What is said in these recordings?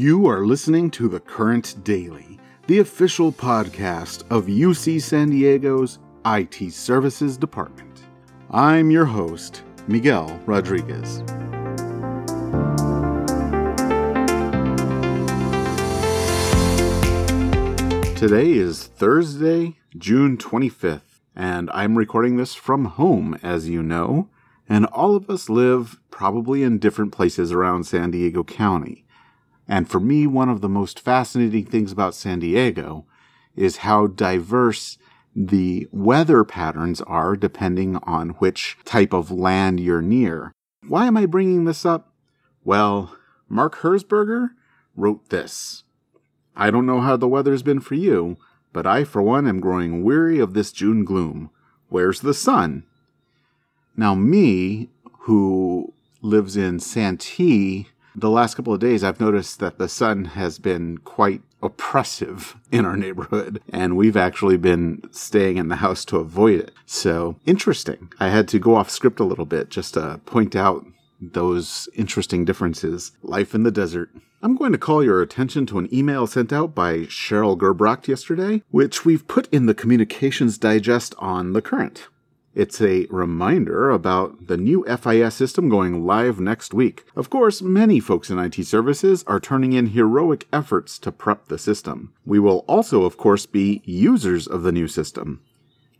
You are listening to The Current Daily, the official podcast of UC San Diego's IT Services Department. I'm your host, Miguel Rodriguez. Today is Thursday, June 25th, and I'm recording this from home, as you know, and all of us live probably in different places around San Diego County. And for me, one of the most fascinating things about San Diego is how diverse the weather patterns are depending on which type of land you're near. Why am I bringing this up? Well, Mark Herzberger wrote this. I don't know how the weather's been for you, but I, for one, am growing weary of this June gloom. Where's the sun? Now, me, who lives in Santee, the last couple of days, I've noticed that the sun has been quite oppressive in our neighborhood, and we've actually been staying in the house to avoid it. So, interesting. I had to go off script a little bit just to point out those interesting differences. Life in the desert. I'm going to call your attention to an email sent out by Cheryl Gerbrocht yesterday, which we've put in the Communications Digest on the current. It's a reminder about the new FIS system going live next week. Of course, many folks in IT services are turning in heroic efforts to prep the system. We will also, of course, be users of the new system.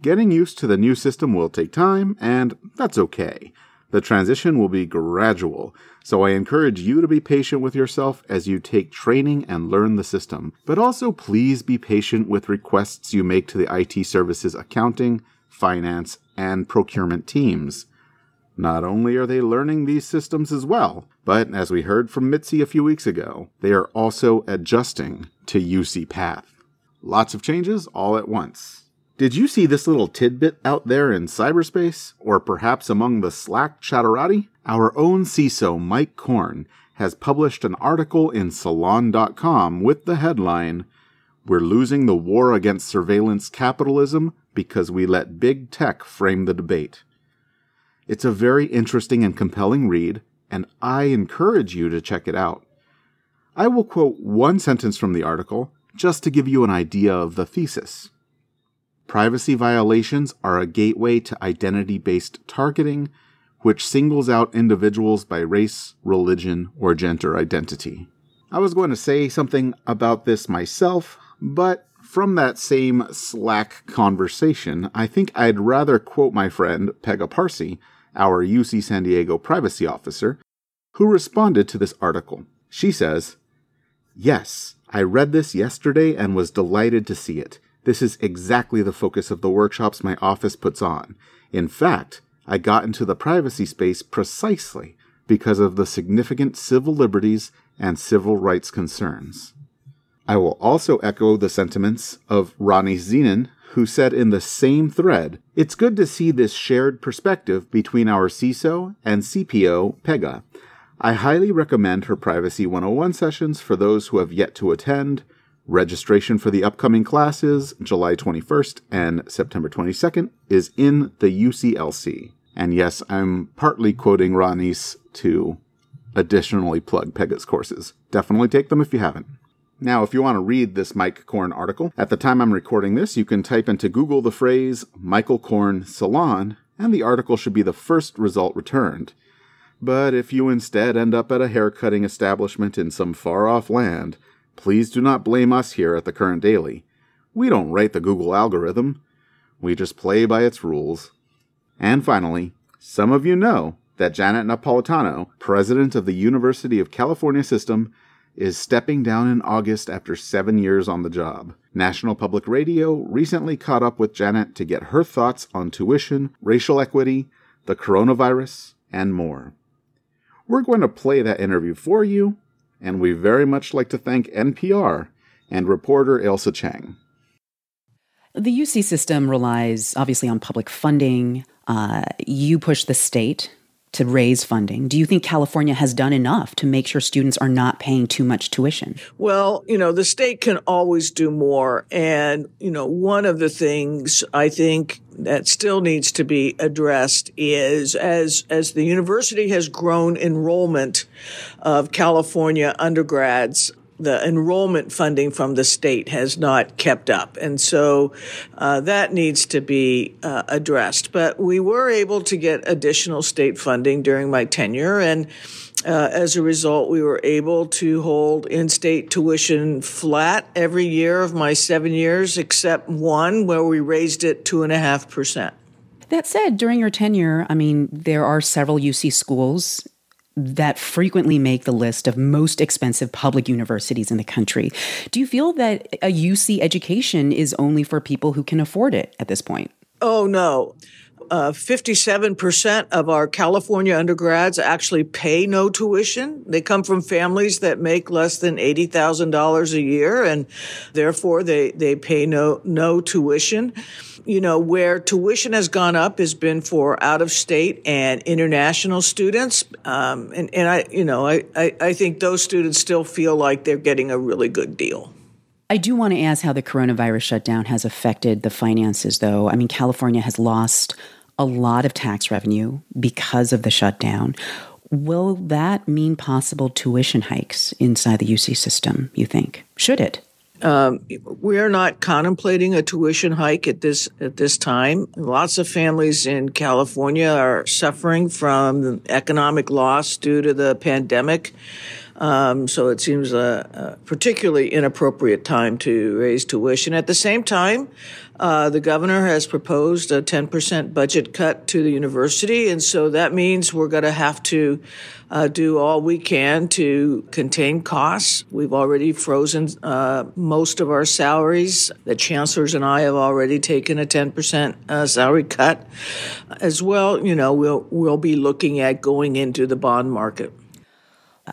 Getting used to the new system will take time, and that's okay. The transition will be gradual, so I encourage you to be patient with yourself as you take training and learn the system. But also, please be patient with requests you make to the IT services accounting, finance, and procurement teams. Not only are they learning these systems as well, but as we heard from Mitzi a few weeks ago, they are also adjusting to UC Path. Lots of changes all at once. Did you see this little tidbit out there in cyberspace, or perhaps among the Slack chatterati? Our own CISO, Mike Corn, has published an article in Salon.com with the headline, We're losing the war against surveillance capitalism because we let big tech frame the debate. It's a very interesting and compelling read, and I encourage you to check it out. I will quote one sentence from the article just to give you an idea of the thesis. Privacy violations are a gateway to identity based targeting, which singles out individuals by race, religion, or gender identity. I was going to say something about this myself, but from that same Slack conversation, I think I'd rather quote my friend Pegah Parsi, our UC San Diego privacy officer, who responded to this article. She says, Yes, I read this yesterday and was delighted to see it. This is exactly the focus of the workshops my office puts on. In fact, I got into the privacy space precisely because of the significant civil liberties and civil rights concerns. I will also echo the sentiments of Ronnie Zenin, who said in the same thread, It's good to see this shared perspective between our CISO and CPO, Pegah. I highly recommend her Privacy 101 sessions for those who have yet to attend. Registration for the upcoming classes, July 21st and September 22nd, is in the UCLC. And yes, I'm partly quoting Ronnie's to additionally plug Pegah's courses. Definitely take them if you haven't. Now, if you want to read this Mike Corn article, at the time I'm recording this, you can type into Google the phrase Michael Corn Salon, and the article should be the first result returned. But if you instead end up at a haircutting establishment in some far off land, Please do not blame us here at the Current Daily. We don't write the Google algorithm. We just play by its rules. And finally, some of you know that Janet Napolitano, president of the University of California System, is stepping down in August after seven years on the job. National Public Radio recently caught up with Janet to get her thoughts on tuition, racial equity, the coronavirus, and more. We're going to play that interview for you, and we very much like to thank NPR and reporter Ailsa Chang. The UC system relies obviously on public funding. Uh, you push the state to raise funding. Do you think California has done enough to make sure students are not paying too much tuition? Well, you know, the state can always do more. And, you know, one of the things I think that still needs to be addressed is as, as the university has grown enrollment of California undergrads, the enrollment funding from the state has not kept up. And so uh, that needs to be uh, addressed. But we were able to get additional state funding during my tenure. And uh, as a result, we were able to hold in state tuition flat every year of my seven years, except one where we raised it two and a half percent. That said, during your tenure, I mean, there are several UC schools that frequently make the list of most expensive public universities in the country. Do you feel that a UC education is only for people who can afford it at this point? Oh, no. Uh, 57% of our California undergrads actually pay no tuition. They come from families that make less than $80,000 a year and therefore they, they pay no, no tuition you know, where tuition has gone up has been for out of state and international students. Um, and, and I, you know, I, I, I think those students still feel like they're getting a really good deal. I do want to ask how the coronavirus shutdown has affected the finances, though. I mean, California has lost a lot of tax revenue because of the shutdown. Will that mean possible tuition hikes inside the UC system, you think? Should it? Um, we are not contemplating a tuition hike at this at this time. Lots of families in California are suffering from economic loss due to the pandemic. Um, so it seems a, a, particularly inappropriate time to raise tuition. At the same time, uh, the governor has proposed a 10% budget cut to the university, and so that means we're going to have to uh, do all we can to contain costs. We've already frozen uh, most of our salaries. The chancellors and I have already taken a 10% uh, salary cut. As well, you know, we'll we'll be looking at going into the bond market.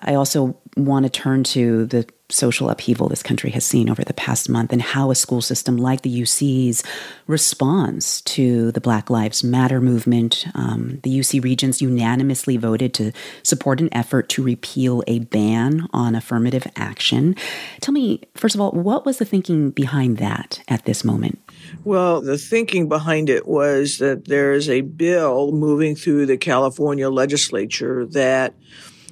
I also want to turn to the social upheaval this country has seen over the past month and how a school system like the UC's responds to the Black Lives Matter movement. Um, the UC Regents unanimously voted to support an effort to repeal a ban on affirmative action. Tell me, first of all, what was the thinking behind that at this moment? Well, the thinking behind it was that there is a bill moving through the California legislature that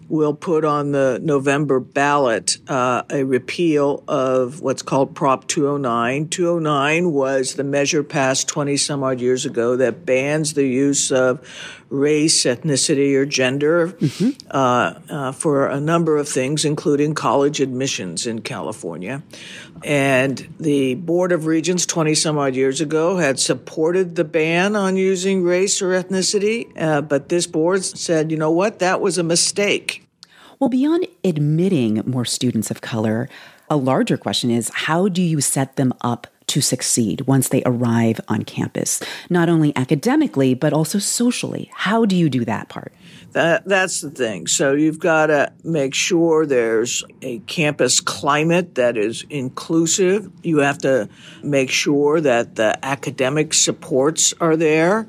will put on the November ballot uh, a repeal of what's called Prop 209. 209 was the measure passed 20 some odd years ago that bans the use of race, ethnicity, or gender mm-hmm. uh, uh, for a number of things, including college admissions in California. And the Board of Regents 20 some odd years ago had supported the ban on using race or ethnicity, uh, but this board said, you know what, that was a mistake. Well, beyond admitting more students of color, a larger question is how do you set them up to succeed once they arrive on campus, not only academically, but also socially? How do you do that part? That, that's the thing. So you've got to make sure there's a campus climate that is inclusive. You have to make sure that the academic supports are there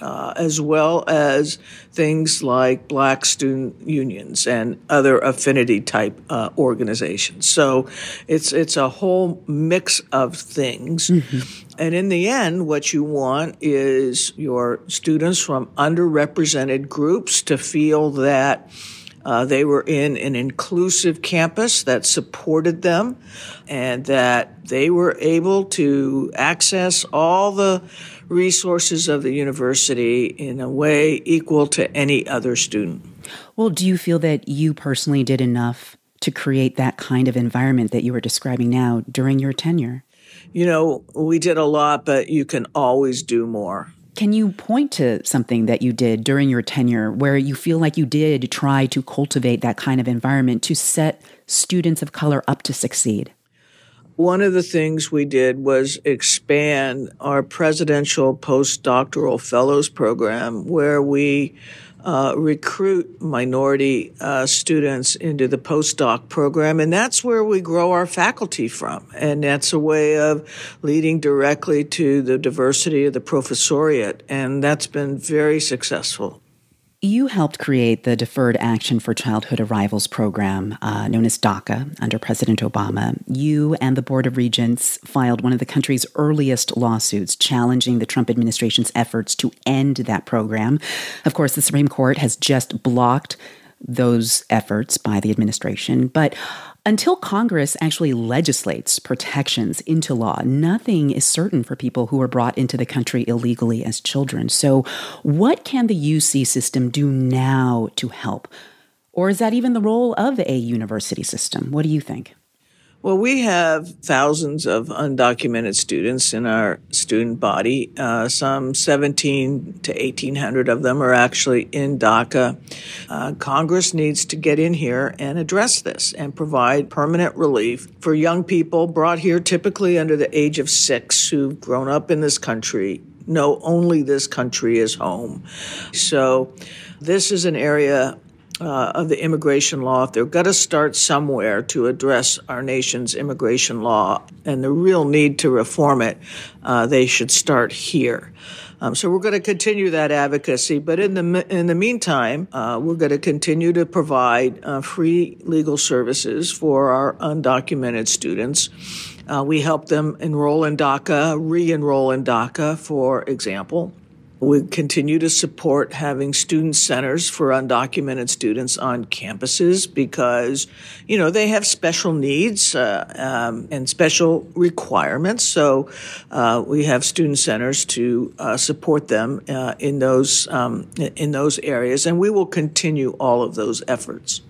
uh, as well as things like black student unions and other affinity type uh, organizations. So it's it's a whole mix of things. Mm-hmm. And in the end, what you want is your students from underrepresented groups to feel that. Uh, they were in an inclusive campus that supported them and that they were able to access all the resources of the university in a way equal to any other student. Well, do you feel that you personally did enough to create that kind of environment that you were describing now during your tenure? You know, we did a lot, but you can always do more. Can you point to something that you did during your tenure where you feel like you did try to cultivate that kind of environment to set students of color up to succeed? One of the things we did was expand our presidential postdoctoral fellows program, where we uh, recruit minority uh, students into the postdoc program, and that's where we grow our faculty from. And that's a way of leading directly to the diversity of the professoriate, and that's been very successful. You helped create the Deferred Action for Childhood Arrivals program, uh, known as DACA, under President Obama. You and the Board of Regents filed one of the country's earliest lawsuits challenging the Trump administration's efforts to end that program. Of course, the Supreme Court has just blocked those efforts by the administration. But until Congress actually legislates protections into law, nothing is certain for people who are brought into the country illegally as children. So, what can the UC system do now to help? Or is that even the role of a university system? What do you think? Well, we have thousands of undocumented students in our student body. Uh, some 17 to 1,800 of them are actually in DACA. Uh, Congress needs to get in here and address this and provide permanent relief for young people brought here typically under the age of six who've grown up in this country, know only this country is home. So, this is an area uh, of the immigration law, if they're going to start somewhere to address our nation's immigration law and the real need to reform it, uh, they should start here. Um, so we're going to continue that advocacy, but in the in the meantime, uh, we're going to continue to provide uh, free legal services for our undocumented students. Uh, we help them enroll in DACA, re-enroll in DACA, for example. We continue to support having student centers for undocumented students on campuses because, you know, they have special needs uh, um, and special requirements. So uh, we have student centers to uh, support them uh, in those um, in those areas, and we will continue all of those efforts.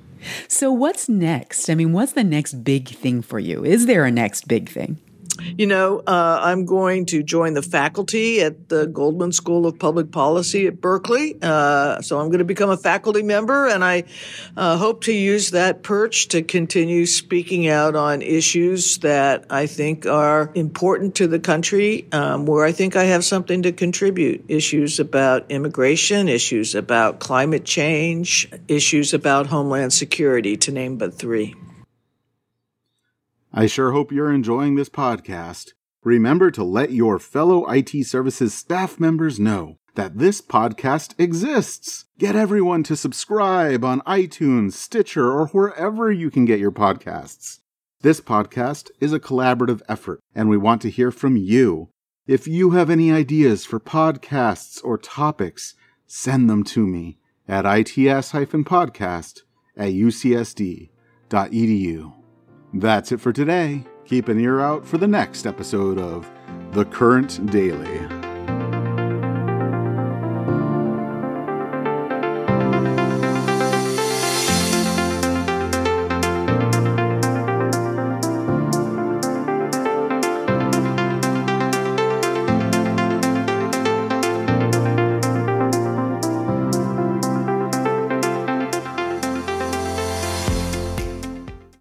So, what's next? I mean, what's the next big thing for you? Is there a next big thing? You know, uh, I'm going to join the faculty at the Goldman School of Public Policy at Berkeley. Uh, so I'm going to become a faculty member, and I uh, hope to use that perch to continue speaking out on issues that I think are important to the country, um, where I think I have something to contribute. Issues about immigration, issues about climate change, issues about homeland security, to name but three. I sure hope you're enjoying this podcast. Remember to let your fellow IT services staff members know that this podcast exists. Get everyone to subscribe on iTunes, Stitcher, or wherever you can get your podcasts. This podcast is a collaborative effort, and we want to hear from you. If you have any ideas for podcasts or topics, send them to me at its-podcast at ucsd.edu. That's it for today. Keep an ear out for the next episode of The Current Daily.